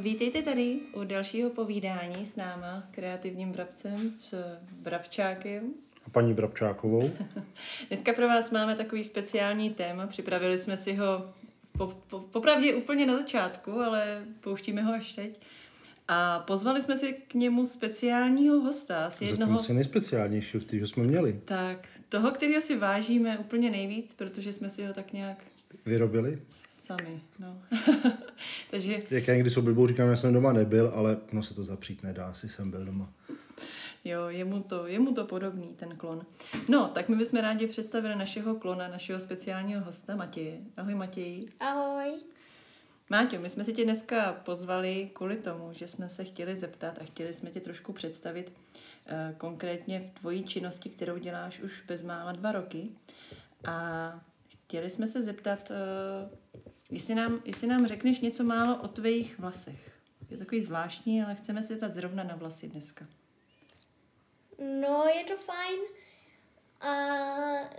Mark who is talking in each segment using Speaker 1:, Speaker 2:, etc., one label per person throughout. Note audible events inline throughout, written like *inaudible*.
Speaker 1: vítejte tady u dalšího povídání s náma, kreativním brabcem, s eh, Brabčákem.
Speaker 2: A paní Brabčákovou. *laughs*
Speaker 1: Dneska pro vás máme takový speciální téma, připravili jsme si ho po, po, popravdě úplně na začátku, ale pouštíme ho až teď. A pozvali jsme si k němu speciálního hosta,
Speaker 2: Zatím
Speaker 1: jednoho...
Speaker 2: asi nejspeciálnějšího, z kterého jsme měli.
Speaker 1: Tak, toho, kterého si vážíme úplně nejvíc, protože jsme si ho tak nějak
Speaker 2: Vyrobili.
Speaker 1: Sami, no. *laughs* Takže
Speaker 2: Jak já někdy s oblibou říkám, já jsem doma nebyl, ale no se to zapřít nedá, asi jsem byl doma.
Speaker 1: Jo, je mu to, je mu to podobný, ten klon. No, tak my bychom rádi představili našeho klona, našeho speciálního hosta, Matěje. Ahoj Matěji.
Speaker 3: Ahoj.
Speaker 1: Máťo, my jsme si tě dneska pozvali kvůli tomu, že jsme se chtěli zeptat a chtěli jsme tě trošku představit eh, konkrétně v tvojí činnosti, kterou děláš už bezmála dva roky. A chtěli jsme se zeptat, eh, jestli nám, jestli nám řekneš něco málo o tvých vlasech. Je takový zvláštní, ale chceme se zeptat zrovna na vlasy dneska.
Speaker 3: No, je to fajn. A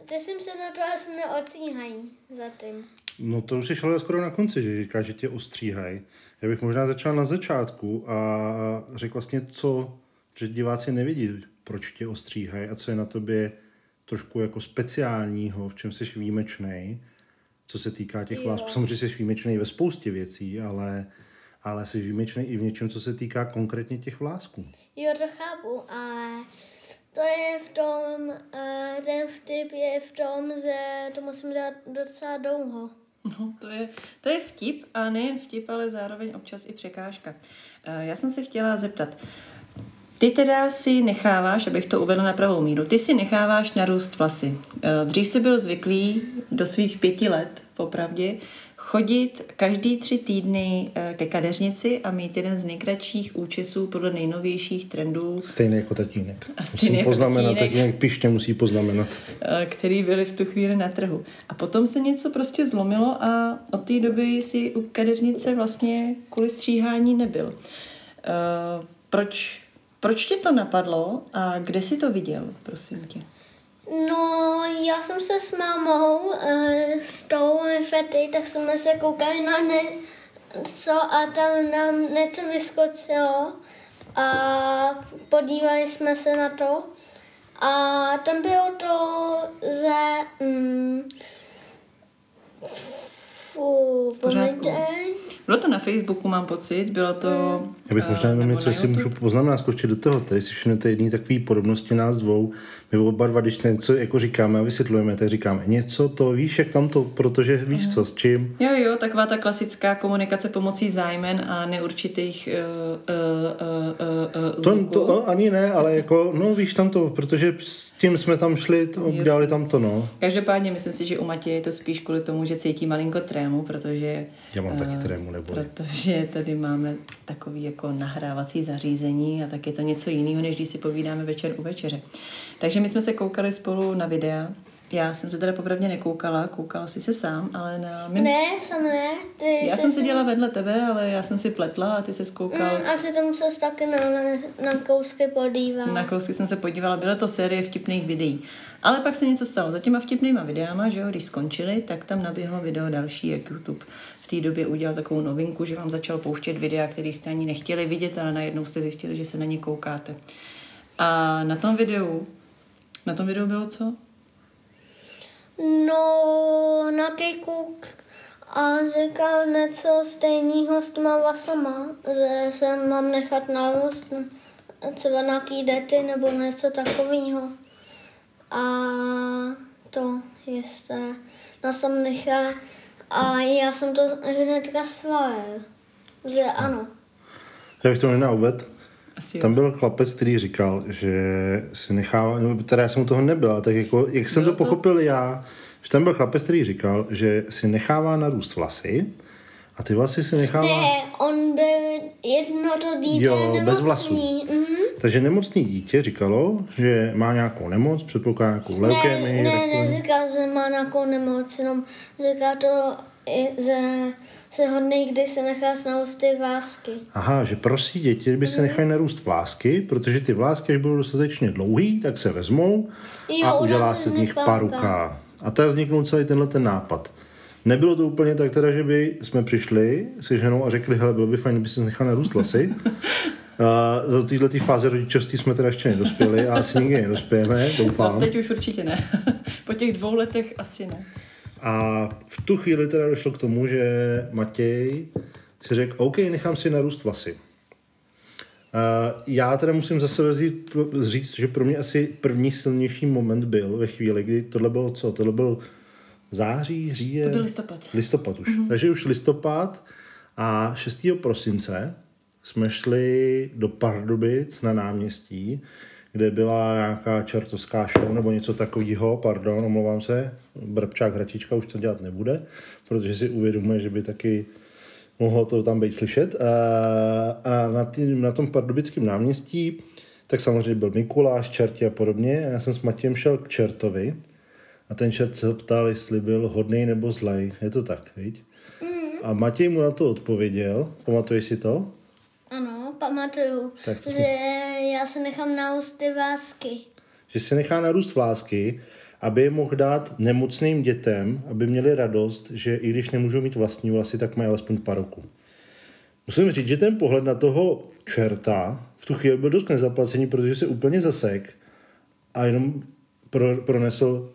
Speaker 3: těším se na to, až mě odstříhají zatím.
Speaker 2: No to už jsi ale skoro na konci, že říkáš, že tě ostříhají. Já bych možná začal na začátku a řekl vlastně, co, že diváci nevidí, proč tě ostříhají a co je na tobě trošku jako speciálního, v čem jsi výjimečný, co se týká těch
Speaker 3: Jo.
Speaker 2: vlásků. Samozřejmě jsi výjimečný ve spoustě věcí, ale, ale jsi výjimečný i v něčem, co se týká konkrétně těch vlásků.
Speaker 3: Jo, to chápu, ale to je v tom, uh, ten vtip je v tom, že to musím dát docela dlouho.
Speaker 1: No, to je, to je vtip a nejen vtip, ale zároveň občas i překážka. Eh, Já jsem se chtěla zeptat, ty teda si necháváš, abych to uvedla na pravou míru, ty si necháváš narůst vlasy. Eh, Dřív jsi byl zvyklý do svých pěti let, popravdě, chodit každý tři týdny eh, ke kadeřnici a mít jeden z nejkratších účesů podle nejnovějších trendů
Speaker 2: Stejný jako tatínek.
Speaker 1: A stejný
Speaker 2: Musím
Speaker 1: jako
Speaker 2: poznamenat,
Speaker 1: tatínek.
Speaker 2: tatínek pišně musí poznamenat.
Speaker 1: eh, který byly v tu chvíli na trhu. A potom se něco prostě zlomilo a od té doby si u kadeřnice vlastně kvůli stříhání nebyl. Proč, proč tě to napadlo a kde jsi to viděl, prosím tě?
Speaker 3: No, já jsem se s mámou uh, s tou fety, tak jsme se koukali na něco a tam nám něco vyskočilo a podívali jsme se na to a tam bylo to ze... Mm, promiňte.
Speaker 1: Bylo to na Facebooku, mám pocit, bylo to...
Speaker 2: Já bych
Speaker 1: eh,
Speaker 2: možná jenom něco,
Speaker 1: YouTube.
Speaker 2: můžu poznamenat, skočit do toho. Tady si všimnete jedný takový podobnosti nás dvou. My oba dva, když něco jako říkáme a vysvětlujeme, tak říkáme něco, to víš, jak tam to, protože víš co, s čím.
Speaker 1: Jo, jo, taková ta klasická komunikace pomocí zájmen a neurčitých uh, uh, uh, uh,
Speaker 2: To, to no, ani ne, ale jako, no víš tam to, protože s tím jsme tam šli, to,
Speaker 1: Jasně.
Speaker 2: dělali tam to, no.
Speaker 1: Každopádně myslím si, že u Matěje je to spíš kvůli tomu, že cítí malinko trému, protože...
Speaker 2: Já mám taky
Speaker 1: eh,
Speaker 2: trému, neboj.
Speaker 1: Protože tady máme takový jako nahrávací zařízení a tak je to něco jiného, než když si povídáme večer u večeře. Takže my jsme se koukali spolu na videa. Já jsem se teda popravdě nekoukala, koukala si se sám, ale na mým...
Speaker 3: Ne, jsem ne. Ty
Speaker 1: Já jsem seděla vedle tebe, ale já jsem si pletla a ty se koukal.
Speaker 3: Mm, asi tam se taky na, na, na kousky podíval.
Speaker 1: Na kousky jsem se podívala, byla to série vtipných videí. Ale pak se něco stalo. Za těma vtipnýma videama, že jo, když skončili, tak tam naběhlo video další, jak YouTube v té době udělal takovou novinku, že vám začal pouštět videa, které jste ani nechtěli vidět, ale najednou jste zjistili, že se na ně koukáte. A na tom videu, na tom videu bylo co?
Speaker 3: No, na kejku a říkal něco stejného s těma vlasama, že se mám nechat narůst n- třeba na kýdety nebo něco takového. A to jestli nás tam nechá a já jsem to hnedka svalil, že ano.
Speaker 2: Já bych to možná uvedl.
Speaker 1: Asi.
Speaker 2: Tam byl chlapec, který říkal, že si nechává, no teda já jsem u toho nebyl, tak jako, jak jsem to
Speaker 1: Bylo to-
Speaker 2: pochopil já, že tam byl chlapec, který říkal, že si nechává narůst vlasy a ty vlasy si nechává...
Speaker 3: Ne, on byl jedno to dítě
Speaker 2: Jo,
Speaker 3: nemocný.
Speaker 2: bez vlasů.
Speaker 3: Mhm.
Speaker 2: Takže nemocný dítě říkalo, že má nějakou nemoc, předpokládá nějakou
Speaker 3: Ne,
Speaker 2: leukémii.
Speaker 3: ne,
Speaker 2: takovou-
Speaker 3: neříká, že má nějakou nemoc, jenom říká to, i- že se hodně kdy se nechá snout ty vásky.
Speaker 2: Aha, že prosí děti, by se nechají narůst vlásky, protože ty vlásky, až budou dostatečně dlouhý, tak se vezmou
Speaker 3: Jo,
Speaker 2: a udělá
Speaker 3: se
Speaker 2: se
Speaker 3: z nich paruka.
Speaker 2: A tak vzniknul celý tenhle ten nápad. Nebylo to úplně tak teda, že by jsme přišli se ženou a řekli, hele, bylo by fajn, kdyby si nechal narůst vlasy. *laughs* A za téhle fáze rodičovství jsme teda ještě nedospěli a asi nikdy nedospějeme, doufám.
Speaker 1: No, teď už určitě ne. *laughs* po těch dvou letech asi ne.
Speaker 2: A v tu chvíli teda došlo k tomu, že Matěj si řekl, OK, nechám si narůst vlasy. Uh, já teda musím za sebe říct, že pro mě asi první silnější moment byl ve chvíli, kdy tohle bylo co? Tohle byl září, říje?
Speaker 1: To byl listopad.
Speaker 2: Listopad už. Mm-hmm. Takže už listopad a 6. prosince jsme šli do Pardubic na náměstí, kde byla nějaká čertovská show nebo něco takového, pardon, omlouvám se, Brbčák Hračička už to dělat nebude, protože si uvědomuje, že by taky mohlo to tam být slyšet. A na, tý, na tom pardubickém náměstí tak samozřejmě byl Mikuláš, čerti a podobně. A já jsem s Matějem šel k čertovi a ten čert se ho ptal, jestli byl hodný nebo zlej. Je to tak, viď? Mm. A Matěj mu na to odpověděl. Pamatuješ si to?
Speaker 3: Ano, pamatuju. Tak co že já se nechám narůst ty vlásky.
Speaker 2: Že se nechá narůst vlásky, aby je mohl dát nemocným dětem, aby měli radost, že i když nemůžou mít vlastní vlasy, tak mají alespoň paruku. Musím říct, že ten pohled na toho čerta v tu chvíli byl dost nezaplacený, protože se úplně zasek a jenom pro, pronesl,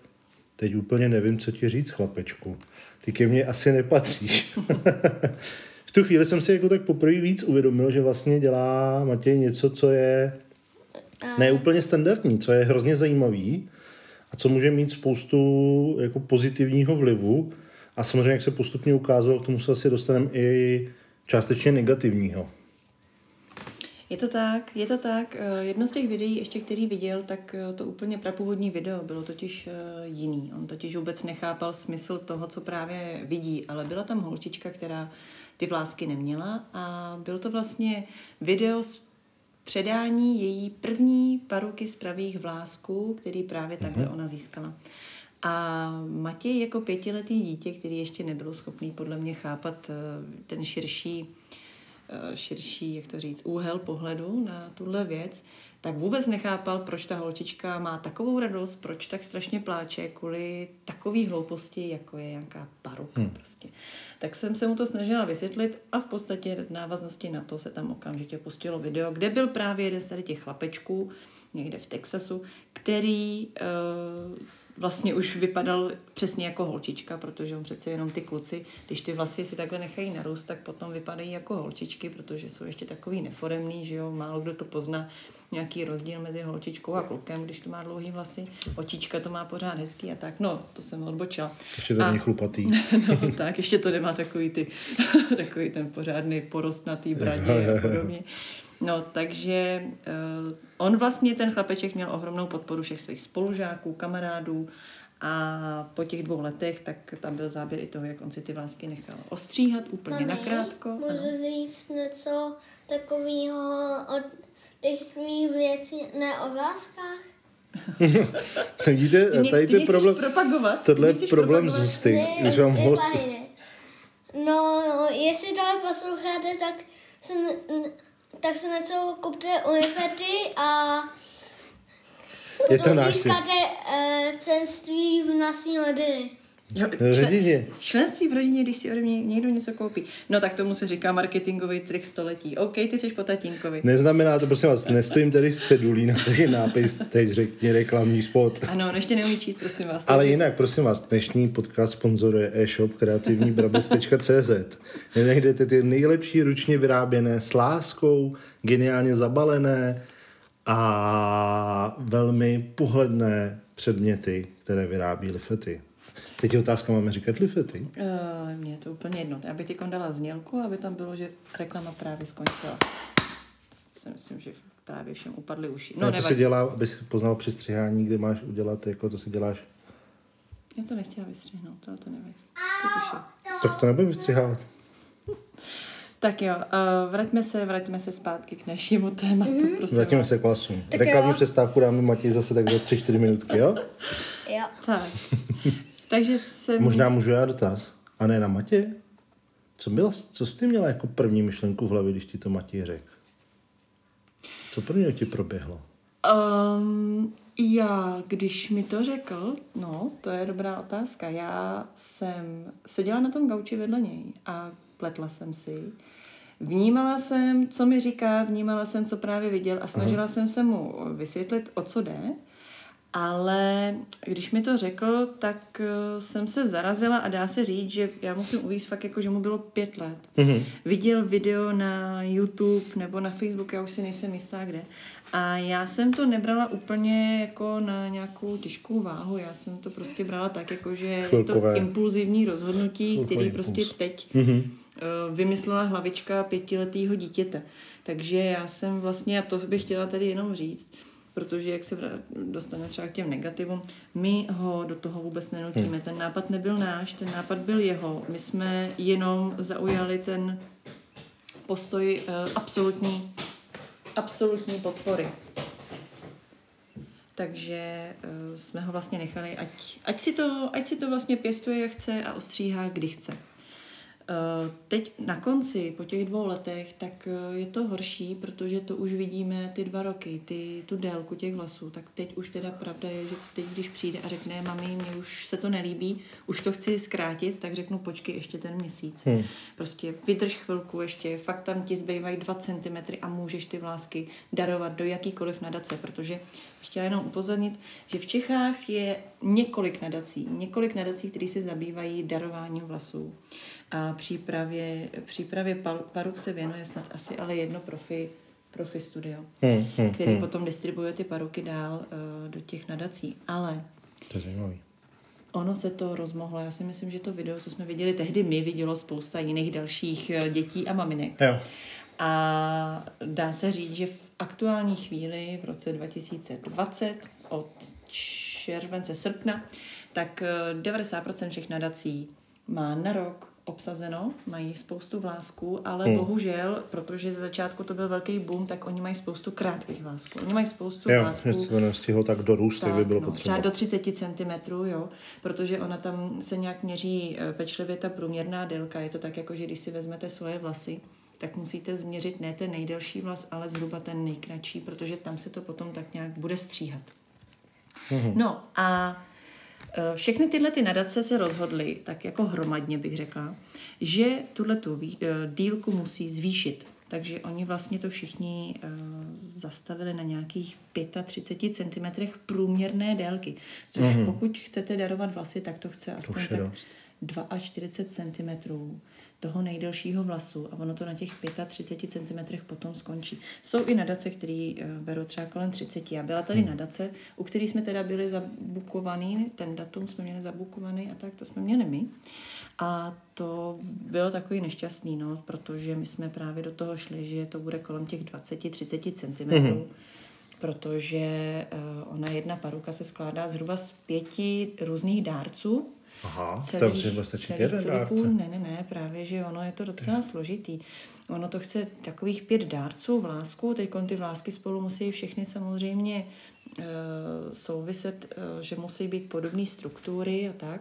Speaker 2: teď úplně nevím, co ti říct, chlapečku. Ty ke mně asi nepatříš. *laughs* v tu chvíli jsem si jako tak poprvé víc uvědomil, že vlastně dělá Matěj něco, co je neúplně standardní, co je hrozně zajímavý a co může mít spoustu jako pozitivního vlivu a samozřejmě, jak se postupně ukázalo, k tomu se asi dostaneme i částečně negativního.
Speaker 1: Je to tak, je to tak. Eh, jedno z těch videí, ještě který viděl, tak eh, to úplně prapůvodní video bylo totiž eh, jiný. On totiž vůbec nechápal smysl toho, co právě vidí, ale byla tam holčička, která ty vlásky neměla a byl to vlastně video z předání její první paruky z pravých vlásků, který právě takhle mm-hmm. ona získala. A Matěj jako pětiletý dítě, který ještě nebyl schopný podle mě chápat ten širší Eh, širší, jak to říct, úhel pohledu na tuhle věc, tak vůbec nechápal, proč ta holčička má takovou radost, proč tak strašně pláče kvůli takové hlouposti, jako je nějaká paruka hmm. prostě. Tak jsem se mu to snažila vysvětlit a v podstatě v návaznosti na to se tam okamžitě pustilo video, kde byl právě jeden z těch chlapečků, někde v Texasu, který uh, vlastně už vypadal přesně jako holčička, protože on přece jenom ty kluci, když ty vlasy si takhle nechají narůst, tak potom vypadají jako holčičky, protože jsou ještě takový neforemný, že jo, málo kdo to pozná, nějaký rozdíl mezi holčičkou a klukem, když to má dlouhý vlasy, očička to má pořád hezký a tak, no, to jsem odbočila.
Speaker 2: Ještě to není chlupatý. *laughs*
Speaker 1: no, tak, ještě to nemá takový ty, *laughs* takový ten pořádný porost na té bradě a podobně. No, takže uh, on vlastně, ten chlapeček, měl ohromnou podporu všech svých spolužáků, kamarádů a po těch dvou letech, tak tam byl záběr i toho, jak on si ty vlásky nechal ostříhat úplně Mami, nakrátko.
Speaker 3: Můžu říct něco takového od těch tvých věcí, ne o vláskách? *laughs*
Speaker 2: Vidíte, tady
Speaker 1: ty
Speaker 2: to problém,
Speaker 1: propagovat?
Speaker 2: tohle je problém z hosty, když vám host...
Speaker 3: No, jestli tohle posloucháte, tak se tak se něco kupte unifety a
Speaker 2: je to náš
Speaker 3: získáte uh, členství v naší rodiny.
Speaker 1: Jo,
Speaker 2: rodině.
Speaker 1: Členství v rodině, když si ode mě někdo něco koupí. No tak tomu se říká marketingový trik století. OK, ty jsi po tatínkovi.
Speaker 2: Neznamená to, prosím vás, nestojím tady s cedulí na tady nápis, teď řekni reklamní spot.
Speaker 1: Ano, ještě neumí číst, prosím vás.
Speaker 2: Ale jinak, prosím vás, dnešní podcast sponzoruje e-shop kreativníbrabec.cz. Najdete ty nejlepší ručně vyráběné s láskou, geniálně zabalené a velmi pohledné předměty, které vyrábí Lifety. Teď je otázka, máme říkat lifety?
Speaker 1: Uh, mně je to úplně jedno. Já bych ti dala znělku, aby tam bylo, že reklama právě skončila. Si myslím, že právě všem upadly uši.
Speaker 2: No, to se dělá, aby si poznal při střihání, kde máš udělat, jako to si děláš.
Speaker 1: Já to nechtěla vystřihnout, ale to nevím.
Speaker 2: To tak to nebudu vystřihávat. *laughs*
Speaker 1: Tak jo, uh, vraťme se, vraťme se zpátky k našemu tématu, mm-hmm. prosím
Speaker 2: Vrátíme se k lasům. Reklamní přestávku dáme Matěj zase tak za 3-4 minutky, jo?
Speaker 3: jo.
Speaker 1: Tak. *laughs* Takže jsem...
Speaker 2: Možná můžu já dotaz. A ne na Matě? Co, byla, co jsi ty měla jako první myšlenku v hlavě, když ti to Matěj řekl? Co prvního ti proběhlo?
Speaker 1: Um, Já, když mi to řekl, no, to je dobrá otázka. Já jsem seděla na tom gauči vedle něj a pletla jsem si. Vnímala jsem, co mi říká, vnímala jsem, co právě viděl a snažila Aha. jsem se mu vysvětlit, o co jde. Ale když mi to řekl, tak uh, jsem se zarazila a dá se říct, že já musím uvíct fakt jako, že mu bylo pět let. Mm-hmm. Viděl video na YouTube nebo na Facebook, já už si nejsem jistá kde. A já jsem to nebrala úplně jako na nějakou těžkou váhu, já jsem to prostě brala tak, jako že Chvilkové. je to impulzivní rozhodnutí, Chvilkový který prostě impuls. teď mm-hmm. vymyslela hlavička pětiletého dítěte. Takže já jsem vlastně, a to bych chtěla tady jenom říct, protože jak se dostane třeba k těm negativům, my ho do toho vůbec nenutíme. Hmm. Ten nápad nebyl náš, ten nápad byl jeho. My jsme jenom zaujali ten postoj uh, absolutní, absolutní podpory. Takže uh, jsme ho vlastně nechali, ať, ať, si to, ať si to vlastně pěstuje, jak chce a ostříhá, kdy chce. Eh, teď na konci, po těch dvou letech, tak eh, je to horší, protože to už vidíme ty dva roky, ty, tu délku těch vlasů. Tak teď už teda pravda je, že teď, když přijde a řekne, mami, mně už se to nelíbí, už to chci zkrátit, tak řeknu, počkej ještě ten měsíc. Hmm. Prostě vydrž chvilku ještě, fakt tam ti zbývají dva centimetry a můžeš ty vlásky darovat do jakýkoliv nadace, protože chtěla jenom upozornit, že v Čechách je několik nadací, několik nadací, které se zabývají darováním vlasů a přípravě, přípravě paruk se věnuje snad asi ale jedno profi, profi studio, hmm, hmm, který hmm. potom distribuuje ty paruky dál uh, do těch nadací. Ale
Speaker 2: to je zajímavý.
Speaker 1: Ono se to rozmohlo. Já si myslím, že to video, co jsme viděli tehdy my, vidělo spousta jiných dalších eh, dětí a maminek.
Speaker 2: Jo.
Speaker 1: A dá se říct, že v aktuální chvíli, v roce 2020, od července, srpna, tak 90% eh, všech nadací má na rok obsazeno, mají spoustu vlásků, ale hmm. bohužel, protože ze začátku to byl velký boom, tak oni mají spoustu krátkých vlásků. Oni mají spoustu
Speaker 2: jo,
Speaker 1: vlásků.
Speaker 2: Jo, to nestihlo tak dorůst, tak, by bylo no, potřeba.
Speaker 1: Třeba do 30 cm, jo, protože ona tam se nějak měří eh, pečlivě ta průměrná délka. Je to tak, jako že když si vezmete svoje vlasy, tak musíte změřit ne ten nejdelší vlas, ale zhruba ten nejkratší, protože tam se to potom tak nějak bude stříhat. Mm-hmm. No a všechny tyhle ty nadace se rozhodly, tak jako hromadně bych řekla, že tuhle tu eh, dílku musí zvýšit. Takže oni vlastně to všichni uh, zastavili na nějakých 35 cm průměrné délky. Což mm-hmm. pokud chcete darovat vlasy, tak to chce aspoň tak 42 cm toho nejdelšího vlasu a ono to na těch 35 cm potom skončí. Jsou i nadace, které uh, berou třeba kolem 30. A byla tady hmm. nadace, u které jsme teda byli zabukovaný, ten datum jsme měli zabukovaný a tak, to jsme měli my. A to bylo takový nešťastný, no, protože my jsme právě do toho šli, že to bude kolem těch 20-30 cm. Hmm protože uh, ona jedna paruka se skládá zhruba z pěti různých dárců,
Speaker 2: Aha, celý, to bude stačit jeden dárce.
Speaker 1: Ne, ne, ne, právě, že ono je to docela složitý. Ono to chce takových pět dárců vlásků, teď ty vlásky spolu musí všechny samozřejmě e, souviset, e, že musí být podobné struktury a tak.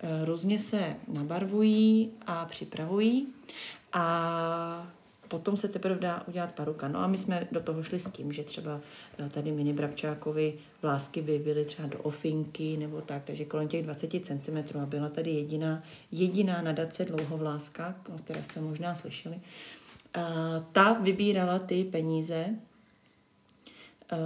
Speaker 1: E, různě se nabarvují a připravují a potom se teprve dá udělat paruka. No a my jsme do toho šli s tím, že třeba eh, tady mini Brabčákovi vlásky by byly třeba do ofinky nebo tak, takže kolem těch 20 cm a byla tady jediná, jediná nadace dlouhovláska, o které jste možná slyšeli. A ta vybírala ty peníze, a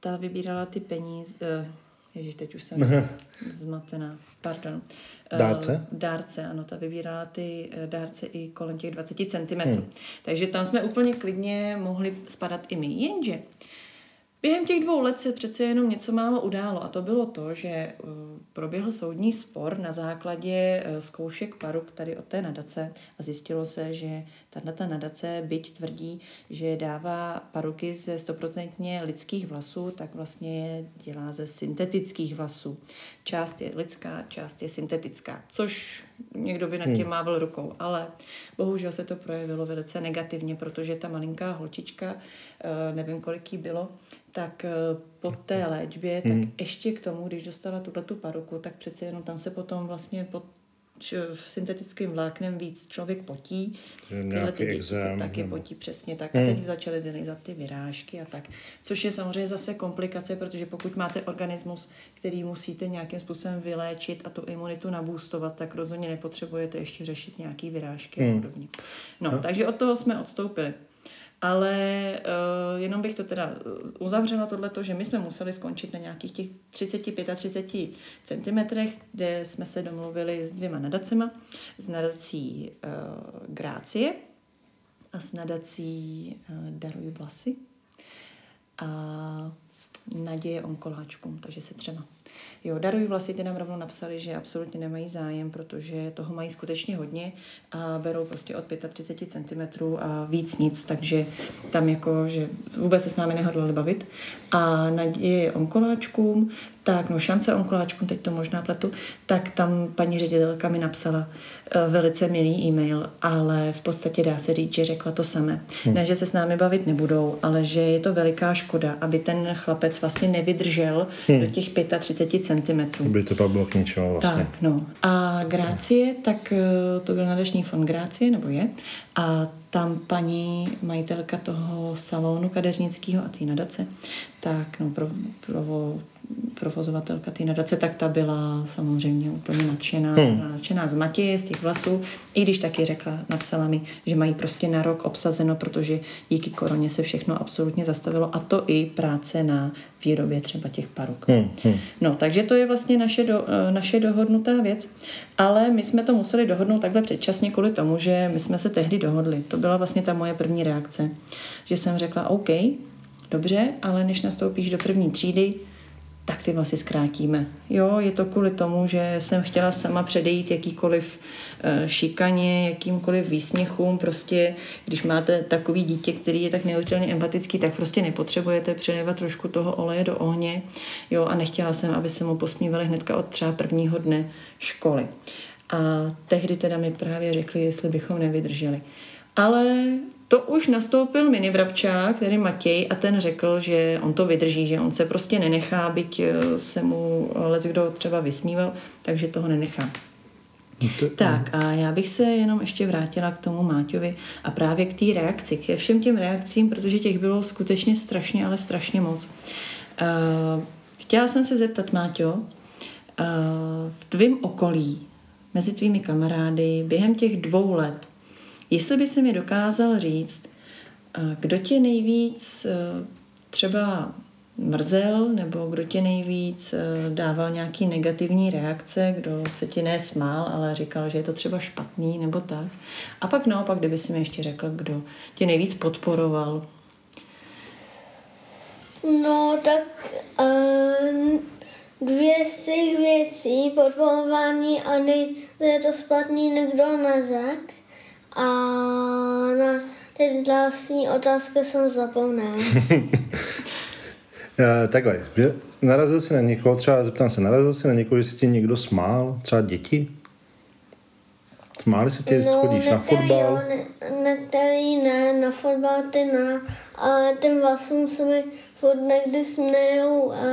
Speaker 1: ta vybírala ty peníze, eh, Ježíš, teď už jsem zmatená. Pardon.
Speaker 2: Eh, dárce?
Speaker 1: Dárce, ano, ta vybírala ty eh, dárce i kolem těch 20 cm. Hmm. Takže tam jsme úplně klidně mohli spadat i my. Jenže Během těch dvou let se přece jenom něco málo událo a to bylo to, že eh, proběhl soudní spor na základě zkoušek paruk tady od té nadace a zjistilo se, že tato nadace, byť tvrdí, že dává paruky ze stoprocentně lidských vlasů, tak vlastně je dělá ze syntetických vlasů. Část je lidská, část je syntetická, což někdo by nad tím hmm. mával rukou, ale bohužel se to projevilo velice negativně, protože ta malinká holčička, eh, nevím kolik jí bylo, tak eh, po té léčbě, tak hmm. ještě k tomu, když dostala tuto paruku, tak přece jenom tam se potom vlastně po č- v syntetickým vláknem víc člověk potí. Tyhle ty děti se
Speaker 2: exém,
Speaker 1: taky
Speaker 2: nebo-
Speaker 1: potí přesně tak. A teď začaly vylizat ty vyrážky a tak. Což je samozřejmě zase komplikace, protože pokud máte organismus, který musíte nějakým způsobem vyléčit a tu imunitu nabůstovat, tak rozhodně nepotřebujete ještě řešit nějaký vyrážky a podobně. No, takže od toho jsme odstoupili. Ale uh, jenom bych to teda eh, uzavřela tohleto, že my jsme museli skončit na nějakých těch 30-35 cm, kde jsme se domluvili s dvěma nadacema, s nadací uh, Grácie a s nadací uh, Daruj vlasy a naděje onkoláčkům, takže se třema. Jo, darují vlasy, ty nám rovnou napsali, že absolutně nemají zájem, protože toho mají skutečně hodně a berou prostě od 35 cm a víc nic, takže tam jako, že vůbec se s námi nehodlali bavit. A naděje onkoláčkům, tak no šance onkoláčkům, teď to možná pletu, tak tam paní ředitelka mi napsala uh, velice milý e-mail, ale v podstatě dá se říct, že řekla to samé. Hmm. Ne, že se s námi bavit nebudou, ale že je to veliká škoda, aby ten chlapec vlastně nevydržel hmm. do těch 35 cm.
Speaker 2: By to pak bylo k ničemu vlastně.
Speaker 1: Tak, no. A Grácie, tak eh, to byl nadační fond Grácie, nebo je, a tam paní majitelka toho salonu kadeřnického a té nadace, tak no, pro, provo, provozovatelka té nadace, tak ta byla samozřejmě úplně nadšená, hmm. nadšená z Matěje, z těch vlasů, i když taky řekla, napsala mi, že mají prostě na rok obsazeno, protože díky koroně se všechno absolutně zastavilo a to i práce na výrobě třeba těch paruk.
Speaker 2: Hmm, hmm.
Speaker 1: No, takže to je vlastně naše, do, eh, naše dohodnutá věc, ale my jsme to museli dohodnout takhle předčasně kvůli tomu, že my jsme se tehdy dohodli. To byla vlastně ta moje první reakce, že jsem řekla, OK, dobře, ale než nastoupíš do první třídy, tak ty vlasy zkrátíme. Jo, je to kvůli tomu, že jsem chtěla sama předejít jakýkoliv eh, šikaně, jakýmkoliv výsměchům. Prostě, když máte takový dítě, který je tak neuvěřitelně empatický, tak prostě nepotřebujete přilévat trošku toho oleje do ohně. Jo, a nechtěla jsem, aby se mu posmívali hnedka od třeba prvního dne školy. A tehdy teda mi právě řekli, jestli bychom nevydrželi. Ale to už nastoupil mini vrabčák, který Matěj, a ten řekl, že on to vydrží, že on se prostě nenechá, byť eh, se mu lec kdo třeba vysmíval, takže toho nenechá.
Speaker 2: To-
Speaker 1: Tak a já bych se jenom ještě vrátila k tomu Máťovi a právě k té reakci, ke všem těm reakcím, protože těch bylo skutečně strašně, ale strašně moc. Uh, chtěla jsem se zeptat, Máťo, uh, v tvém okolí, mezi tvými kamarády, během těch dvou let, jestli by si mi dokázal říct, uh, kdo tě nejvíc uh, třeba mrzel, nebo kdo tě nejvíc eh, dával nějaký negativní reakce, kdo se ti nesmál, ale říkal, že je to třeba špatný, nebo tak. A pak naopak, kdyby si mi ještě řekl, kdo tě nejvíc podporoval.
Speaker 3: No, tak um, dvě z těch věcí, podporování Ani, že je to špatný, někdo nezak. A na ty další otázky jsem zapomněl. *laughs*
Speaker 2: Eh, Takhle, že narazil jsi na někoho, třeba zeptám se, narazil jsi na někoho, jestli ti někdo smál, třeba děti? Smáli se ti, no, chodíš na fotbal?
Speaker 3: Jo, ne, některý ne, na fotbal ty ne, ale těm vlastům se mi furt někdy smějou, a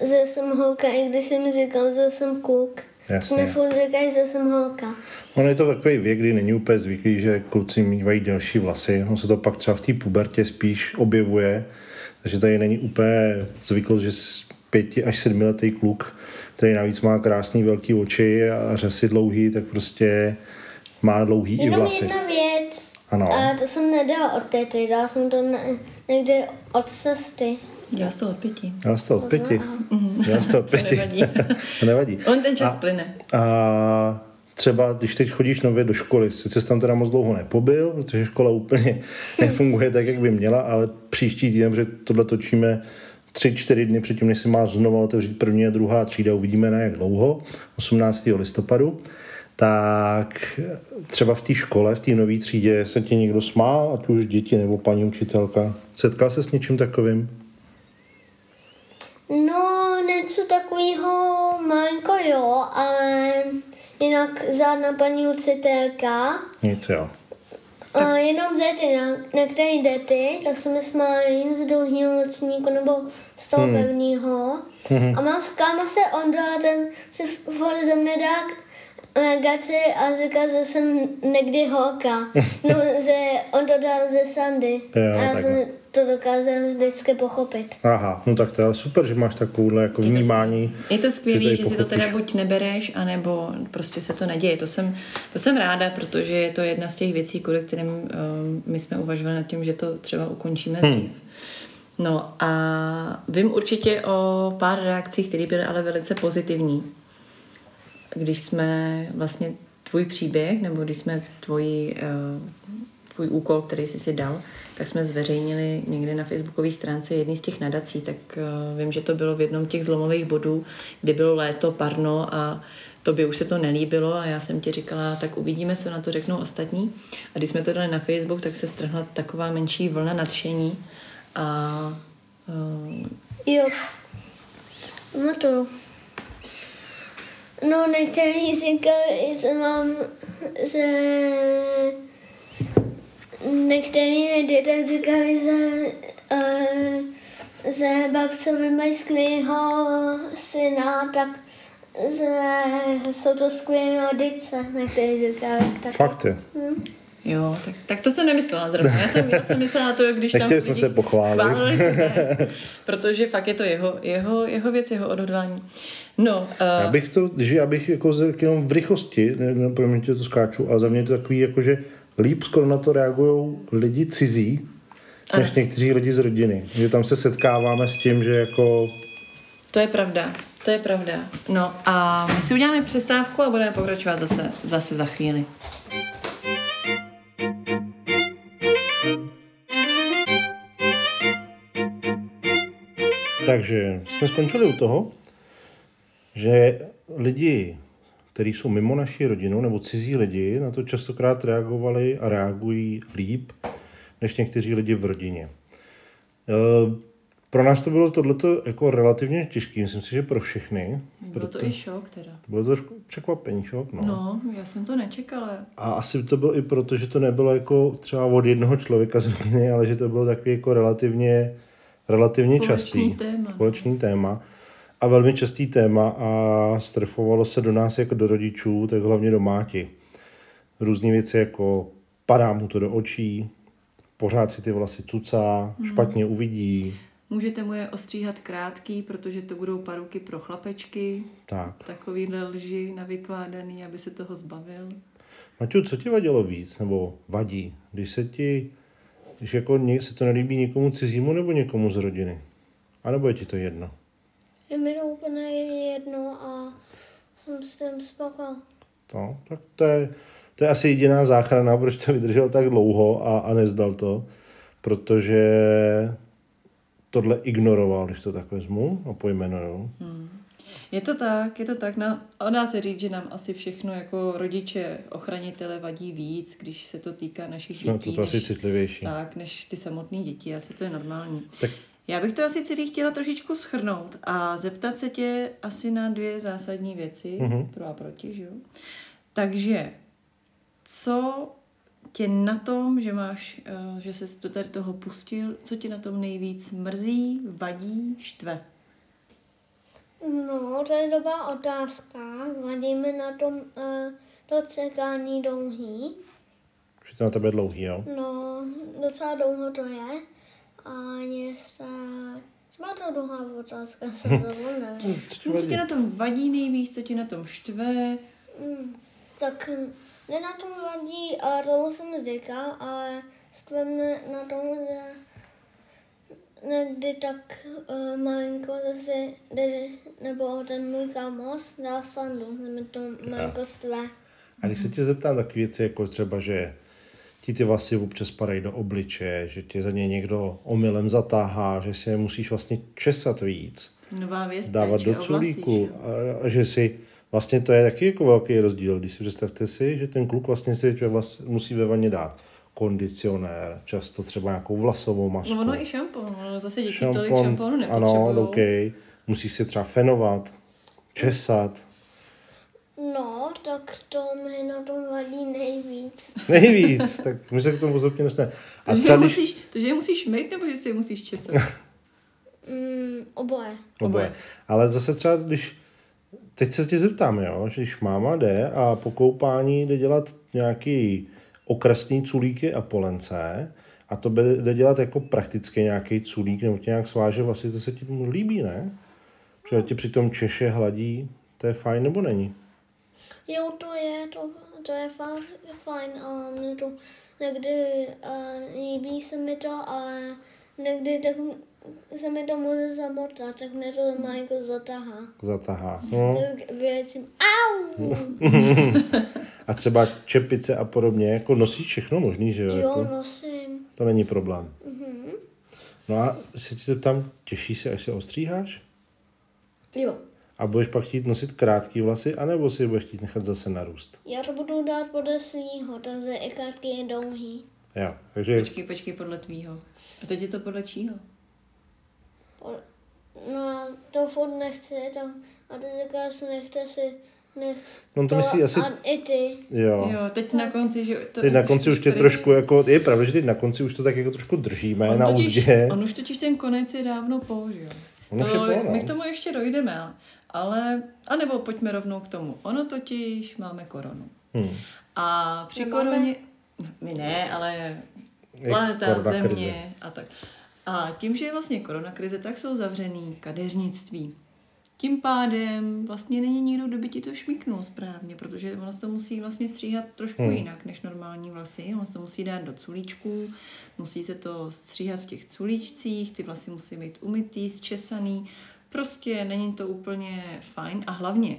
Speaker 3: že jsem holka, i když jsem říkal, že jsem kluk.
Speaker 2: Jasně.
Speaker 3: Říkají, že jsem holka.
Speaker 2: Ono je to takový věk, kdy není úplně zvyklý, že kluci mývají delší vlasy. On se to pak třeba v té pubertě spíš objevuje. Takže tady není úplně zvyklost, že pěti až sedmiletý kluk, který navíc má krásný velký oči a řasy dlouhý, tak prostě má dlouhý i
Speaker 3: Jenom
Speaker 2: vlasy.
Speaker 3: jedna věc.
Speaker 2: Ano.
Speaker 3: A to jsem nedal od pěti, dal jsem to ne, někdy od cesty.
Speaker 1: Dělal jsi to od pěti.
Speaker 2: Já jsi to od pěti. Já jsi to od pěti.
Speaker 1: nevadí. *laughs*
Speaker 2: Nevadí.
Speaker 1: On ten čas
Speaker 2: A-
Speaker 1: plyne.
Speaker 2: A třeba, když teď chodíš nově do školy, sice jsi tam teda moc dlouho nepobyl, protože škola úplně *laughs* nefunguje tak, jak by měla, ale příští týden, protože tohle točíme tři, čtyři dny předtím, než se má znova otevřít první a druhá třída, uvidíme na jak dlouho, 18. listopadu, tak třeba v té škole, v té nové třídě se ti někdo smál, ať už děti nebo paní učitelka. Setkal se s něčím takovým?
Speaker 3: No, něco takového malinko jo, ale jinak žádná paní učitelka.
Speaker 2: Nic, jo.
Speaker 3: A jenom děti, na, některé děti, tak se mi smáli z druhého ročníku nebo z toho hmm. pevného. Hmm. A mám s kámo se Ondra, ten si vhod ze mne dá legaci a říkal, že jsem někdy holka. *laughs* No, že on to dal ze Sandy.
Speaker 2: Jo,
Speaker 3: a já jsem to dokázal vždycky pochopit.
Speaker 2: Aha, no tak to je super, že máš takovouhle jako vnímání.
Speaker 1: Je to skvělé,
Speaker 2: tady
Speaker 1: že, si to teda buď nebereš, anebo prostě se to neděje. To jsem, to jsem ráda, protože je to jedna z těch věcí, kvůli kterým um, my jsme uvažovali nad tím, že to třeba ukončíme
Speaker 2: Hmm.
Speaker 1: dřív. No a vím určitě o pár reakcích, které byly ale velice pozitivní. Když jsme vlastně tvůj příběh, nebo když jsme tvoji, uh, tvůj úkol, který jsi si dal, tak jsme zveřejnili někde na facebookové stránce jedný z těch nadací, tak uh, vím, že to bylo v jednom těch zlomových bodů, kdy bylo léto, parno a tobě už se to nelíbilo a já jsem ti říkala, tak uvidíme, co na to řeknou ostatní. A když jsme to dali na Facebook, tak se strhla taková menší vlna nadšení a uh,
Speaker 3: Jo. Pamatuju. No, někteří říkali, že mám, že někteří lidi tak říkali, že, uh, že babcovi mají skvělého syna, tak že jsou to skvělé rodiče, někteří říkali. Tak.
Speaker 2: Fakt je.
Speaker 1: Jo, tak, tak to jsem nemyslela zrovna. Já jsem, já jsem myslela na to, když tam
Speaker 2: Nechtěli jsme
Speaker 1: lidi
Speaker 2: se pochválit.
Speaker 1: chválili tebe, protože fakt je to jeho, jeho, jeho věc, jeho odhodlání. No, uh,
Speaker 2: Já bych to, že já bych jako řekl jenom v rychlosti, ne, ne, promiňte, to skáču, ale za mě je to takový, jako že líp skoro na to reagují lidi cizí, než někteří lidi z rodiny. Že tam se setkáváme s tím, že jako
Speaker 1: to je pravda, to je pravda. No a my si uděláme přestávku a budeme pokračovat zase, zase za chvíli.
Speaker 2: Takže jsme skončili u toho, že lidi, kteří jsou mimo naší rodinu, nebo cizí lidi, na to častokrát reagovali a reagují líp, než někteří lidi v rodině. E, Pro nás to bylo tohleto jako relativně těžké, myslím si, že pro všechny.
Speaker 1: Bylo to i šok teda.
Speaker 2: Bylo to trošku překvapení, šok, no.
Speaker 1: No, já jsem to nečekala.
Speaker 2: A asi to bylo i proto, že to nebylo jako třeba od jednoho člověka z rodiny, ale že to bylo takový jako relativně, relativně
Speaker 1: Společný
Speaker 2: častý.
Speaker 1: téma.
Speaker 2: Společný téma. A velmi častý téma a strefovalo se do nás jako do rodičů, tak hlavně do máti. Různé věci jako padá mu to do očí, pořád si ty vlasy cucá,
Speaker 1: Mhm.
Speaker 2: špatně uvidí,
Speaker 1: Můžete mu je ostříhat krátký, protože to budou paruky pro chlapečky.
Speaker 2: tak.
Speaker 1: Takovýhle lži navykládaný, aby se toho zbavil.
Speaker 2: Maťu, co ti vadilo víc, nebo vadí, když se ti, když jako se to nelíbí někomu cizímu nebo někomu z rodiny? A nebo je ti to jedno?
Speaker 3: Je mi to úplně jedno a jsem s tím spokojený.
Speaker 2: To, tak to je, to je asi jediná záchrana, proč to vydržel tak dlouho a, a nezdal to, protože tohle ignoroval, když to tak vezmu a pojmenuju.
Speaker 1: Je to tak, je to tak. Na, a dá se říct, že nám asi všechno jako rodiče, ochranitele vadí víc, když se to týká našich
Speaker 2: No,
Speaker 1: dětí.
Speaker 2: to, to asi
Speaker 1: než,
Speaker 2: citlivější.
Speaker 1: tak, než ty samotné děti. Asi to je normální.
Speaker 2: Tak
Speaker 1: Já bych to asi celý chtěla trošičku schrnout a zeptat se tě asi na dvě zásadní věci,
Speaker 2: Mhm.
Speaker 1: pro a proti, že jo? Takže, co tě na tom, že máš, eh, že se to tady toho pustil, co tě na tom nejvíc mrzí, vadí, štve?
Speaker 3: No, to je dobrá otázka. Vadí mi na tom uh, to čekání dlouhý.
Speaker 2: už je to na tebe dlouhý, jo?
Speaker 3: No, docela dlouho to je. A ještě... Co byla to dlouhá otázka, jsem zapomněla.
Speaker 2: Co ti
Speaker 1: Co tě
Speaker 2: vadí?
Speaker 1: na tom vadí nejvíc, co tě na tom štve?
Speaker 3: Mm, tak ne na tom vadí, a to jsem říkal, ale štve mne na tom, že někdy tak uh, malinko si, nebo ten můj kámoš dá sandu, že mi to malinko štve.
Speaker 2: A když se tě zeptám takové věci, jako třeba, že ti ty vlasy občas padají do obličeje, že tě za ně někdo omylem zatáhá, že si je musíš vlastně česat víc,
Speaker 1: Nová věc,
Speaker 2: dávat do culíku a, a že si vlastně to je taky jako velký rozdíl, když si představte si, že ten kluk vlastně si vlas, musí ve vaně dát kondicionér, často třeba nějakou vlasovou masku.
Speaker 1: No ono i šampon, ono zase děti tolik
Speaker 2: šampon,
Speaker 1: šamponu nepotřebují.
Speaker 2: ano, OK, musí si třeba fenovat, česat,
Speaker 3: No, tak to mi na tom vadí nejvíc. *laughs*
Speaker 2: nejvíc, tak my se k tomu postupně dostaneme. A
Speaker 1: To,
Speaker 2: třeba
Speaker 1: je
Speaker 2: když,
Speaker 1: musíš, to, že je musíš mít, nebo že si je musíš česat? *laughs*
Speaker 3: Mm, oboje.
Speaker 2: Oboje. Ale zase třeba, když teď se tě zeptám, jo, že když máma jde a po koupání jde dělat nějaký okrasný culíky a polence a to jde dělat jako prakticky nějaký culík nebo tě nějak sváže, vlastně to se ti líbí, ne? Že tě přitom češe hladí, to je fajn nebo není?
Speaker 3: Jo, to je, to, to je fakt fajn a mě to někdy uh, líbí se mi to a někdy tak se mi to může zamotat, tak mě to má jako zatahá.
Speaker 2: Zatahá. No.
Speaker 3: Tak věcím, au! *laughs*
Speaker 2: A třeba čepice a podobně, jako nosíš všechno možný, že jo?
Speaker 3: jo,
Speaker 2: Jako,
Speaker 3: nosím.
Speaker 2: to není problém.
Speaker 3: Mhm.
Speaker 2: No a se ti zeptám, těší se, až se ostříháš?
Speaker 3: Jo.
Speaker 2: A budeš pak chtít nosit krátký vlasy, anebo si je budeš chtít nechat zase narůst?
Speaker 3: Já to budu dát podle svýho, takže i krátký je dlouhý.
Speaker 2: Jo, takže
Speaker 1: Počkej, počkej, podle tvýho. A teď je to podle čího?
Speaker 3: No, to furt nechci, tam, a ty říkáš, nechte si, nech,
Speaker 2: No, to myslí asi-
Speaker 3: A i ty.
Speaker 2: jo.
Speaker 1: Jo, teď na konci, že to...
Speaker 2: Teď na konci už tě
Speaker 1: tady-
Speaker 2: trošku jako, je pravda, že teď na konci už to tak jako trošku držíme
Speaker 1: On
Speaker 2: na
Speaker 1: totiž,
Speaker 2: uzdě.
Speaker 1: on už totiž ten konec je dávno použil.
Speaker 2: On už je
Speaker 1: To,
Speaker 2: po, no.
Speaker 1: my k tomu ještě dojdeme, ale, anebo pojďme rovnou k tomu. Ono totiž máme koronu.
Speaker 2: Hmm.
Speaker 1: A při
Speaker 3: Nemáme?
Speaker 1: koroně, my ne, ale
Speaker 2: Je
Speaker 1: planeta, země
Speaker 2: krize.
Speaker 1: a tak. A tím, že je vlastně korona krize, tak jsou zavřený kadeřnictví. Tím pádem vlastně není nikdo, kdo by ti to šmiknul správně, protože ono se to musí vlastně stříhat trošku
Speaker 2: Hmm.
Speaker 1: hmm. jinak než normální vlasy. Ono se to musí dát do culíčků, musí se to stříhat v těch culíčcích, ty vlasy musí být umytý, zčesaný. Prostě není to úplně fajn a hlavně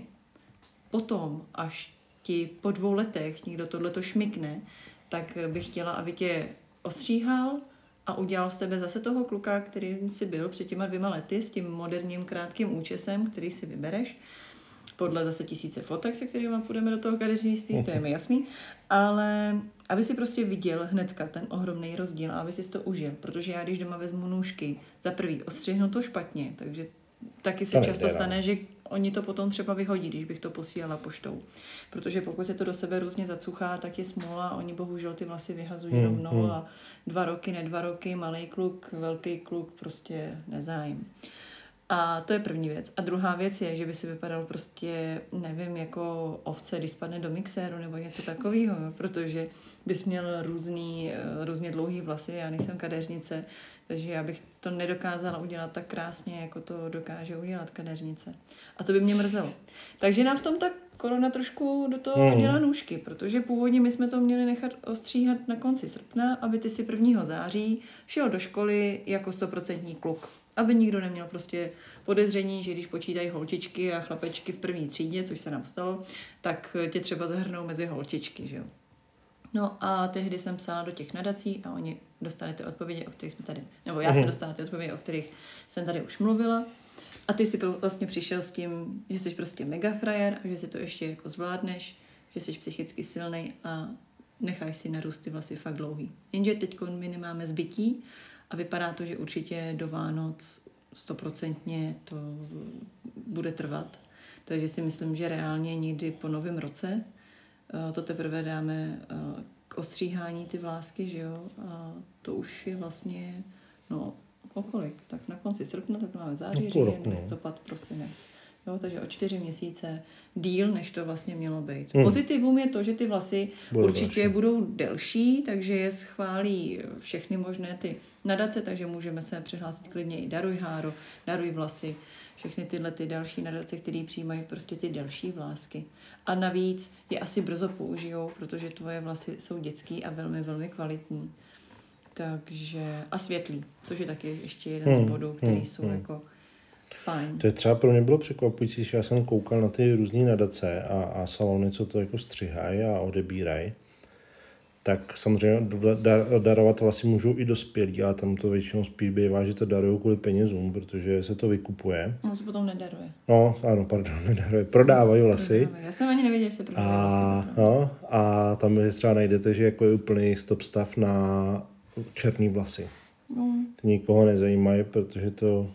Speaker 1: potom, až ti po dvou letech někdo tohleto šmikne, tak bych chtěla, aby tě ostříhal a udělal z tebe zase toho kluka, kterým jsi byl před těma dvěma lety s tím moderním krátkým účesem, který si vybereš podle zase tisíce fotek, se kterými půjdeme do toho kadeřnictví, to je mi jasný, ale aby si prostě viděl hnedka ten ohromný rozdíl a aby si to užil, protože já když doma vezmu nůžky, za prvý ostřihnu to špatně, takže taky se
Speaker 2: To
Speaker 1: často
Speaker 2: nejde, no.
Speaker 1: stane, že oni to potom třeba vyhodí, když bych to posílala poštou. Protože pokud se to do sebe různě zacuchá, tak je smůla a oni bohužel ty vlasy vyhazují
Speaker 2: Hmm,
Speaker 1: rovnou
Speaker 2: hmm.
Speaker 1: a dva roky, ne dva roky, malý kluk, velký kluk, prostě nezájem. A to je první věc. A druhá věc je, že by si vypadal prostě, nevím, jako ovce, když spadne do mixéru nebo něco takového, protože bys měl různý, eh, různě dlouhý vlasy, já nejsem kadeřnice, takže já bych to nedokázala udělat tak krásně, jako to dokáže udělat kadeřnice. A to by mě mrzelo. Takže nám v tom ta korona trošku do toho
Speaker 2: Mhm.
Speaker 1: dělá nůžky, protože původně my jsme to měli nechat ostříhat na konci srpna, aby ty si 1. září šel do školy jako stoprocentní kluk. Aby nikdo neměl prostě podezření, že když počítají holčičky a chlapečky v první třídě, což se nám stalo, tak tě třeba zahrnou mezi holčičky, že jo. No a tehdy jsem psala do těch nadací a oni dostali ty odpovědi, o kterých jsme tady, nebo já jsem dostala ty odpovědi, o kterých jsem tady už mluvila. A ty si vlastně přišel s tím, že jsi prostě mega frajer a že si to ještě jako zvládneš, že jsi psychicky silný a necháš si narůst ty vlasy fakt dlouhý. Jenže teď my nemáme zbytí a vypadá to, že určitě do Vánoc stoprocentně to bude trvat. Takže si myslím, že reálně někdy po novém roce eh, to teprve dáme eh, k ostříhání ty vlásky, že jo? A to už je vlastně, no, o kolik? Tak na konci srpna, tak máme září,
Speaker 2: No,
Speaker 1: říjen,
Speaker 2: no.
Speaker 1: listopad, prosinec. Jo, takže o čtyři měsíce díl, než to vlastně mělo být.
Speaker 2: Hmm.
Speaker 1: Pozitivum je to, že ty vlasy
Speaker 2: Budou
Speaker 1: budou určitě
Speaker 2: delší.
Speaker 1: budou delší, takže je schválí všechny možné ty nadace, takže můžeme se přihlásit klidně i Daruj háro, Daruj vlasy, všechny tyhle ty další nadace, které přijímají prostě ty delší vlásky. A navíc je asi brzo použijou, protože tvoje vlasy jsou dětský a velmi, velmi kvalitní. Takže a světlý, což je taky ještě jeden
Speaker 2: Hmm,
Speaker 1: z bodů, který
Speaker 2: hmm,
Speaker 1: jsou
Speaker 2: hmm.
Speaker 1: jako fajn.
Speaker 2: To je třeba pro mě bylo překvapující, že já jsem koukal na ty různé nadace a, a salony, co to jako střihají a odebírají. Tak samozřejmě dar, darovat vlastně můžou i dospělí, ale tam to většinou spíš bývá, že to darují kvůli penězům, protože se to vykupuje.
Speaker 1: No, to potom nedaruje.
Speaker 2: No, ano, pardon, *laughs* nedaruje. Prodávají vlasy.
Speaker 1: Já jsem ani nevěděla, že se prodává
Speaker 2: A,
Speaker 1: vlasy.
Speaker 2: no, a tam je třeba najdete, že jako je úplný stop stav na černý vlasy.
Speaker 1: No,
Speaker 2: Ty nikoho nezajímají, protože to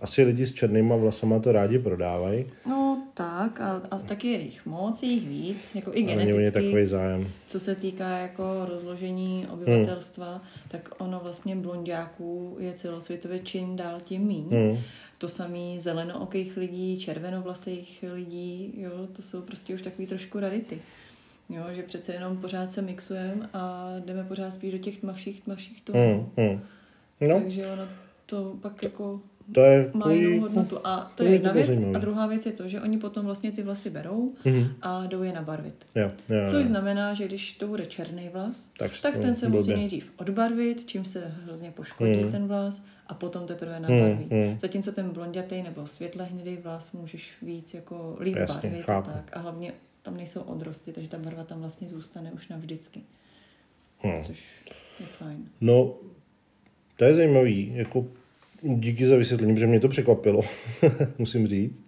Speaker 2: asi lidi s černýma vlasama to rádi prodávají.
Speaker 1: no tak, a, a taky je jich moc, je jich víc, jako i geneticky.
Speaker 2: takový zájem.
Speaker 1: Co se týká jako rozložení obyvatelstva, hmm. tak ono vlastně blondiáků je celosvětově čím dál tím míň.
Speaker 2: Hmm.
Speaker 1: to samý zelenookých lidí, červenovlasých lidí, jo, to jsou prostě už takový trošku rarity. Jo, že přece jenom pořád se mixujeme a jdeme pořád spíš do těch tmavších, tmavších tónů.
Speaker 2: Hmm, hmm. No,
Speaker 1: Takže ono to pak jako
Speaker 2: to je
Speaker 1: má jinou hodnotu. A to
Speaker 2: to
Speaker 1: je
Speaker 2: je
Speaker 1: jedna
Speaker 2: to
Speaker 1: věc.
Speaker 2: zajímavý.
Speaker 1: A druhá věc je to, že oni potom vlastně ty vlasy berou
Speaker 2: Mhm.
Speaker 1: a jdou je nabarvit.
Speaker 2: jo, jo, jo.
Speaker 1: Což znamená, že když to bude černý vlas,
Speaker 2: Tak
Speaker 1: tak, ten se
Speaker 2: blbě.
Speaker 1: musí nejdřív odbarvit, čím se hrozně poškodí
Speaker 2: Hmm.
Speaker 1: ten vlas a potom teprve nabarví.
Speaker 2: hmm.
Speaker 1: Zatímco ten blondětý nebo světle hnědý vlas můžeš víc jako líp
Speaker 2: Jasně,
Speaker 1: barvit
Speaker 2: chápu.
Speaker 1: a tak. A hlavně tam nejsou odrosty, takže ta barva tam vlastně zůstane už navždycky.
Speaker 2: Hmm.
Speaker 1: Což je fajn.
Speaker 2: No, to je zajímavý, jako díky za vysvětlení, protože mě to překvapilo, *laughs* musím říct.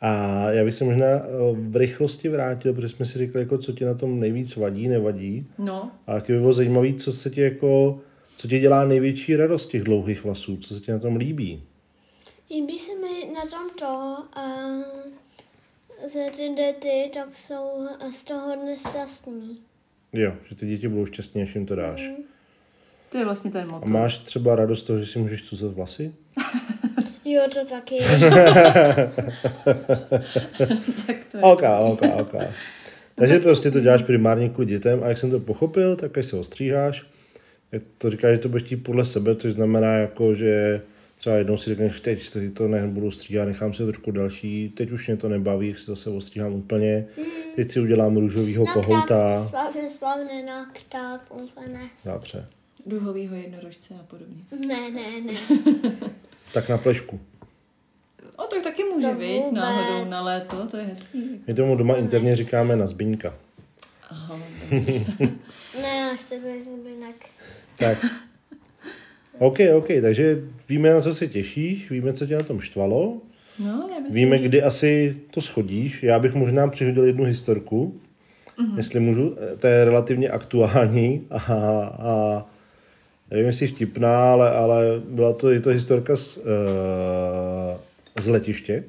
Speaker 2: A já bych se možná eh, v rychlosti vrátil, protože jsme si řekli, jako, co ti na tom nejvíc vadí, nevadí.
Speaker 1: No,
Speaker 2: A taky by bylo zajímavé, co se ti jako, co ti dělá největší radost těch dlouhých vlasů, co se ti na tom líbí.
Speaker 3: Líbí se mi na tom to, uh, že ty děti tak jsou z toho nešťastní.
Speaker 2: Jo, že ty děti budou šťastní, až jim to dáš.
Speaker 1: To je vlastně ten
Speaker 2: A
Speaker 1: motor.
Speaker 2: máš třeba radost z toho, že si můžeš cucat vlasy? *laughs*
Speaker 3: Jo, to taky. *laughs*
Speaker 1: tak to je.
Speaker 2: Ok, ok, ok. Takže prostě to děláš primárně kvůli dětem a jak jsem to pochopil, tak až se ostříháš, jak to říkáš, že to budeš chtít podle sebe, což znamená jako, že třeba jednou si řekneš, teď to nebudu stříhat, nechám si trošku další, teď už mě to nebaví, si zase ostříhám úplně, teď si udělám růžovýho kohouta.
Speaker 3: Spávne, spávne na tak úplně.
Speaker 2: Dobře.
Speaker 1: Duhovýho jednorožce a podobně.
Speaker 3: Ne, ne, ne. *laughs*
Speaker 2: Tak na plešku.
Speaker 1: O, tak taky může
Speaker 3: To
Speaker 1: být
Speaker 3: vůbec.
Speaker 1: náhodou na léto, to je hezký.
Speaker 2: My tomu doma interně říkáme na zbyňka.
Speaker 1: Aha, *laughs*
Speaker 3: Ne, já chci být zbynek.
Speaker 2: Tak. OK, OK, takže víme, na co se těšíš, víme, co tě na tom štvalo,
Speaker 1: no, já myslím,
Speaker 2: víme,
Speaker 1: že-
Speaker 2: kdy asi to schodíš. Já bych možná přihodil jednu historku, mm-hmm. jestli můžu. To je relativně aktuální a, a nevím, jestli vtipná, ale, ale byla to, je to historka z, uh, z letiště.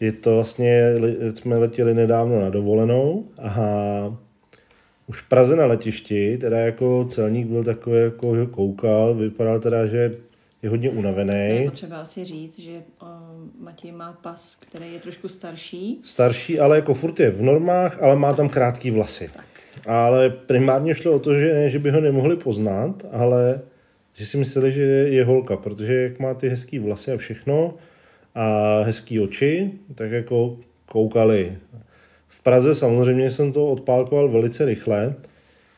Speaker 2: Je to vlastně, jsme letěli nedávno na dovolenou a už v Praze na letišti, teda jako celník byl takový, jako že koukal, vypadal teda, že je hodně
Speaker 1: Je
Speaker 2: unavený.
Speaker 1: potřeba asi říct, že uh, Matěj má pas, který je trošku starší.
Speaker 2: Starší, ale jako furt je v normách, ale má tam krátký vlasy.
Speaker 1: Tak.
Speaker 2: Ale primárně šlo o to, že že by ho nemohli poznat, ale že si mysleli, že je holka, protože jak má ty hezký vlasy a všechno a hezký oči, tak jako koukali. V Praze samozřejmě jsem to odpálkoval velice rychle,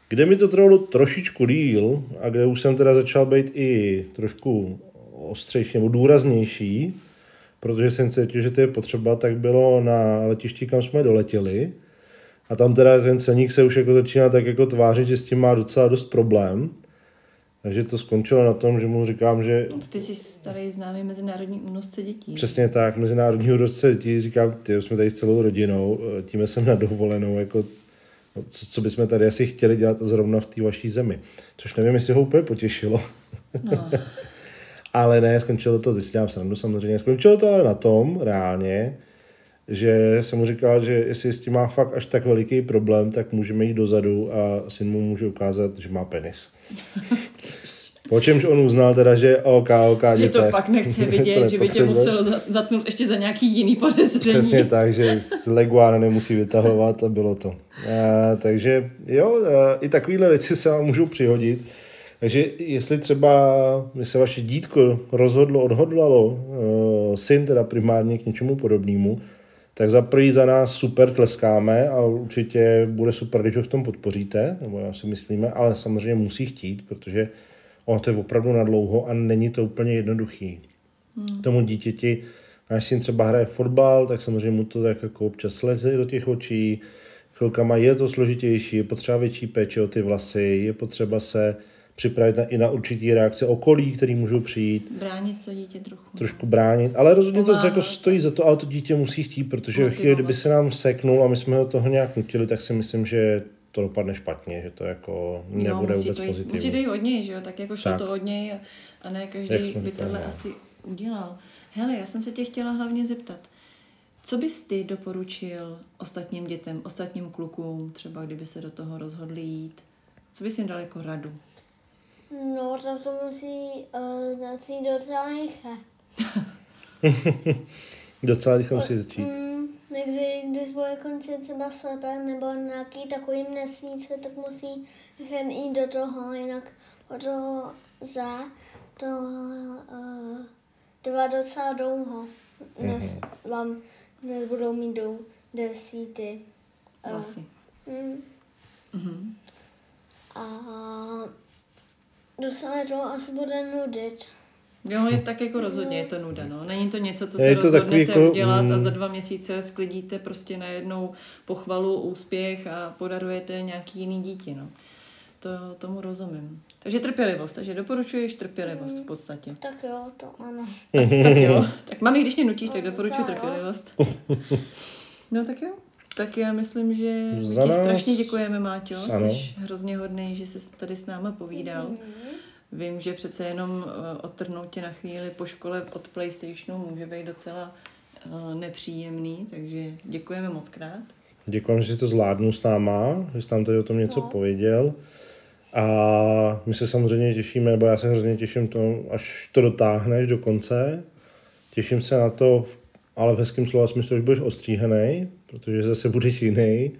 Speaker 2: kde mi to trvalo trošičku díl a kde už jsem teda začal být i trošku ostřejší nebo důraznější, protože jsem cítil, že to je potřeba, tak bylo na letišti, kam jsme doletěli. A tam teda ten celník se už jako začíná tak jako tvářit, že s tím má docela dost problém. Takže to skončilo na tom, že mu říkám, že
Speaker 1: Ty jsi starý známý mezinárodní únosce dětí.
Speaker 2: přesně tak, mezinárodní úrodce dětí, říkám, ty jsme tady s celou rodinou, eh, tím jsem na dovolenou, jako no, co, co bychom tady asi chtěli dělat zrovna v té vaší zemi. Což nevím, jestli ho úplně potěšilo.
Speaker 1: No, *laughs*
Speaker 2: Ale ne, skončilo to, dělám srandu samozřejmě, skončilo to ale na tom reálně, že jsem mu říkal, že jestli s tím má fakt až tak veliký problém, tak můžeme jít dozadu a syn mu může ukázat, že má penis. *laughs* Po čemž on uznal teda, že OK, OK,
Speaker 1: že
Speaker 2: jděte.
Speaker 1: to fakt nechce *laughs* vidět, že by tě musel za- zatnout ještě za nějaký jiný podezření.
Speaker 2: Přesně *laughs* tak, že z leguána nemusí vytahovat a bylo to. A, takže jo, a, i takovéhle věci se vám můžou přihodit. Takže jestli třeba by se vaše dítko rozhodlo, odhodlalo, uh, syn teda primárně k něčemu podobnému, tak za prvý za nás super tleskáme a určitě bude super, když ho v tom podpoříte, nebo já si myslíme, ale samozřejmě musí chtít, protože ono to je opravdu na dlouho a není to úplně jednoduchý. Hmm. Tomu dítěti, až syn třeba hraje fotbal, tak samozřejmě mu to tak jako občas leze do těch očí, chvilkama je to složitější, je potřeba větší péče o ty vlasy, je potřeba se připravit na, i na určitý reakce okolí, které můžou přijít,
Speaker 1: Bránit to dítě trochu.
Speaker 2: trošku bránit, ale rozhodně to
Speaker 1: Pomáhat.
Speaker 2: jako stojí za to, ale to dítě musí chtít, protože ve chvíli, kdyby se nám seknul a my jsme ho toho nějak nutili, tak si myslím, že to dopadne špatně, že to jako nebude
Speaker 1: jo,
Speaker 2: vůbec
Speaker 1: to jít, musí to
Speaker 2: pozitivní.
Speaker 1: jít od něj, že jo, tak jako šlo
Speaker 2: Tak.
Speaker 1: to od něj a, ne každý by tohle
Speaker 2: no.
Speaker 1: asi udělal. Hele, já jsem se tě chtěla hlavně zeptat, co bys ty doporučil ostatním dětem, ostatním klukům, třeba kdyby se do toho rozhodli jít? Co bys jim dal jako radu?
Speaker 3: No, tak to musí uh, začít docela rychle. *laughs*
Speaker 2: Docela rychle musí začít.
Speaker 3: Mm, někdy, když bude končit třeba slepé nebo nějaký takový měsíce, tak musí hned jít do toho, jinak od toho za to uh, trvá docela dlouho, než vám než budou mít do desíty. Uh,
Speaker 1: Vlasy.
Speaker 3: mm,
Speaker 1: Mhm.
Speaker 3: a docela to asi bude nudit.
Speaker 1: Jo, je tak jako rozhodně je to nuda, no. Není to něco, co
Speaker 2: Je
Speaker 1: se
Speaker 2: to
Speaker 1: rozhodnete
Speaker 2: takový jako,
Speaker 1: udělat a
Speaker 2: mm.
Speaker 1: za dva měsíce sklidíte prostě najednou pochvalu, úspěch a podarujete nějaký jiný dítě, no. To, tomu rozumím. Takže trpělivost, takže doporučuješ trpělivost v podstatě.
Speaker 3: Tak jo, to ano. *laughs*
Speaker 1: Tak jo. *laughs* Tak mami, když mě nutíš, tak doporučuji
Speaker 3: jo.
Speaker 1: trpělivost. *laughs* No tak jo. Tak já myslím, že my ti strašně děkujeme, Máťo.
Speaker 2: Ano.
Speaker 1: Jsi hrozně hodný, že jsi tady s náma povídal. Vím, že přece jenom eh, odtrhnout tě na chvíli po škole od PlayStationu může být docela eh, nepříjemný, takže děkujeme moc krát.
Speaker 2: Děkujeme, že jsi to zvládnul s náma, že jsi tam tady o tom něco
Speaker 3: No.
Speaker 2: pověděl. A my se samozřejmě těšíme, nebo já se hrozně těším, to, až to dotáhneš do konce. Těším se na to, ale v hezkém slova smyslu, že budeš ostříhaný, protože zase budeš jiný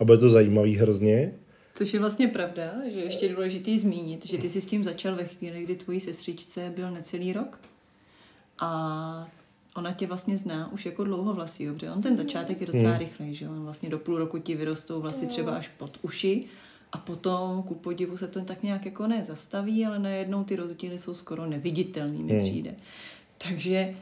Speaker 2: a bude to zajímavý hrozně.
Speaker 1: Což je vlastně pravda, že ještě je důležitý zmínit, že ty jsi s tím začal ve chvíli, kdy tvojí sestřičce byl necelý rok. A ona tě vlastně zná už jako dlouho vlasy, protože on ten začátek je docela
Speaker 2: Hmm.
Speaker 1: rychlej, že on vlastně do půl roku ti vyrostou vlasy třeba až pod uši a potom ku podivu se to tak nějak jako nezastaví, ale najednou ty rozdíly jsou skoro neviditelný, mi
Speaker 2: Hmm.
Speaker 1: přijde. Takže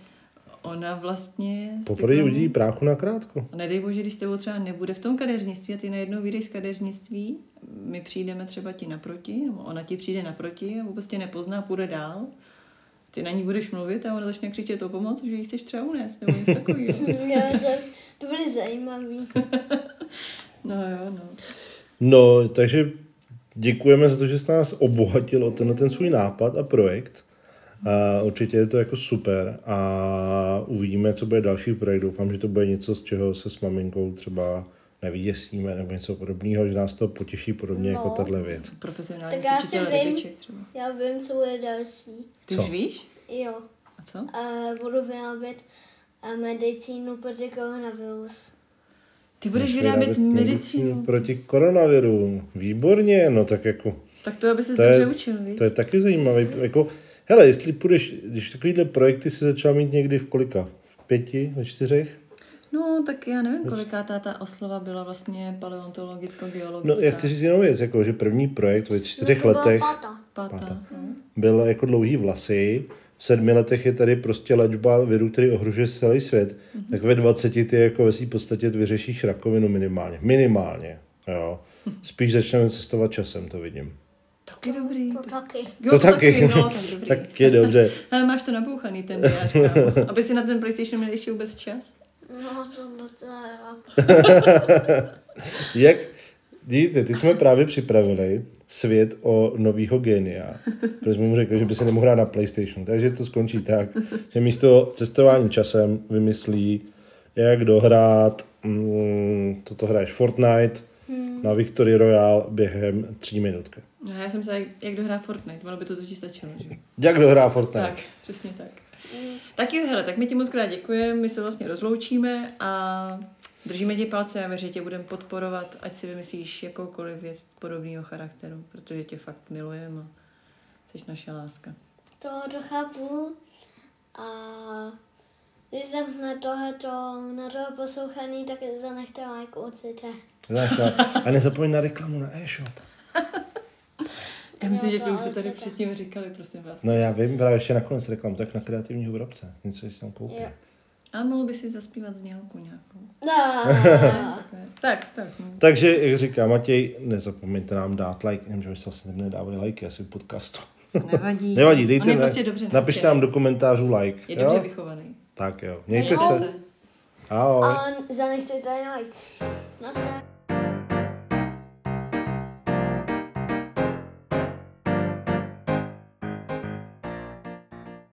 Speaker 1: ona vlastně...
Speaker 2: Poprvé
Speaker 1: takovou-
Speaker 2: uvidí práchu na krátko.
Speaker 1: a nedej bože, když s tebou třeba nebude v tom kadeřnictví a ty najednou vyjdeš z kadeřnictví, my přijdeme třeba ti naproti, nebo ona ti přijde naproti a vůbec tě nepozná, půjde dál. Ty na ní budeš mluvit a ona začne křičet o pomoc, že ji chceš třeba unést, nebo něco takového. *laughs*
Speaker 3: To, to bude zajímavý. *laughs*
Speaker 1: No jo, no.
Speaker 2: No, takže děkujeme za to, že jsi nás obohatil o tenhle ten svůj nápad a projekt. A určitě je to jako super a uvidíme, co bude další projekt. Doufám, že to bude něco, z čeho se s maminkou třeba nevyděsíme nebo něco podobného, že nás to potěší podobně no. jako
Speaker 3: No.
Speaker 2: tahle věc.
Speaker 1: Profesionální
Speaker 3: Tak já si vím.
Speaker 1: třeba.
Speaker 3: Já vím, co bude další.
Speaker 1: Ty
Speaker 2: Co?
Speaker 1: už víš?
Speaker 3: Jo,
Speaker 1: A co?
Speaker 3: a budu vyrábět a medicínu proti koronavirus.
Speaker 1: Ty budeš
Speaker 2: Budeš
Speaker 1: vyrábět medicínu.
Speaker 2: Proti koronaviru. Výborně, no tak jako
Speaker 1: Tak to, aby se dobře učil, víš?
Speaker 2: To je taky zajímavý. Jako, hele, jestli půjdeš, když takovýhle projekty si začal mít někdy v kolika? V pěti, ve čtyřech?
Speaker 1: No, tak já nevím, koliká ta, ta oslova byla vlastně paleontologicko-geologická.
Speaker 2: No, já chci říct jenom věc, jako, že první projekt ve čtyřech
Speaker 3: No,
Speaker 2: letech
Speaker 3: Pata.
Speaker 1: Pátá.
Speaker 2: Pátá.
Speaker 1: no.
Speaker 2: byl jako dlouhý vlasy, v sedmi letech je tady prostě léčba viru, který ohrožuje celý svět,
Speaker 1: Mhm.
Speaker 2: tak ve 20 ty jako ve svý podstatě vyřešíš rakovinu minimálně. Minimálně, jo. *laughs* Spíš začneme cestovat časem, to vidím.
Speaker 1: Taky dobrý.
Speaker 3: To taky.
Speaker 1: Jo,
Speaker 2: To taky.
Speaker 1: No, tak *laughs* dobrý.
Speaker 2: Tak je dobře. *laughs*
Speaker 1: Ale máš to nabouchaný ten *laughs* diář. Aby si na ten PlayStation měl ještě vůbec čas.
Speaker 3: No, to docela.
Speaker 2: Jak, vidíte, ty jsme právě připravili svět o novýho genia, protože jsme mu řekli, že by se nemohl hrát na PlayStation. Takže to skončí tak, že místo cestování časem vymyslí, jak dohrát, mm, toto hraješ Fortnite na Victory Royale během tří minutky.
Speaker 1: No, já jsem se jak, jak dohrá Fortnite, ono by to totiž stačilo, že?
Speaker 2: Jak dohrá Fortnite?
Speaker 1: Tak, přesně tak. Tak jo, hele, tak my ti moc krát děkujeme, my se vlastně rozloučíme a držíme ti palce a věřím, že tě budeme podporovat, ať si vymyslíš jakoukoliv věc podobného charakteru, protože tě fakt milujeme a jsi naše láska.
Speaker 3: To, to chápu. A když jsem na tohleto, na toho poslouchaný, tak zanechte like určitě.
Speaker 2: Znáš, no. a nezapomeň na reklamu na e-shop. *laughs*
Speaker 1: Já myslím, že
Speaker 3: to
Speaker 1: už
Speaker 3: ale
Speaker 1: jste tady předtím říkali, prosím vás.
Speaker 2: No já vím, právě ještě nakonec reklam, tak na kreativního vrabce. Něco si tam koupil.
Speaker 3: Jo.
Speaker 1: A mohl by si zaspívat znělku nějakou.
Speaker 3: No. *laughs*
Speaker 1: Tak, tak. No.
Speaker 2: Takže, jak říká Matěj, nezapomeňte nám dát like. Nevím, že my se vlastně nedávají lajky asi v podcastu.
Speaker 1: Nevadí. *laughs*
Speaker 2: Nevadí, dejte
Speaker 1: On je
Speaker 2: ne,
Speaker 1: prostě dobře
Speaker 2: napište nám do komentářů like.
Speaker 1: Je dobře
Speaker 2: jo?
Speaker 1: vychovaný.
Speaker 2: Tak jo, mějte
Speaker 3: Jo.
Speaker 2: se. Ahoj.
Speaker 3: A zanechte tady like. Naschle.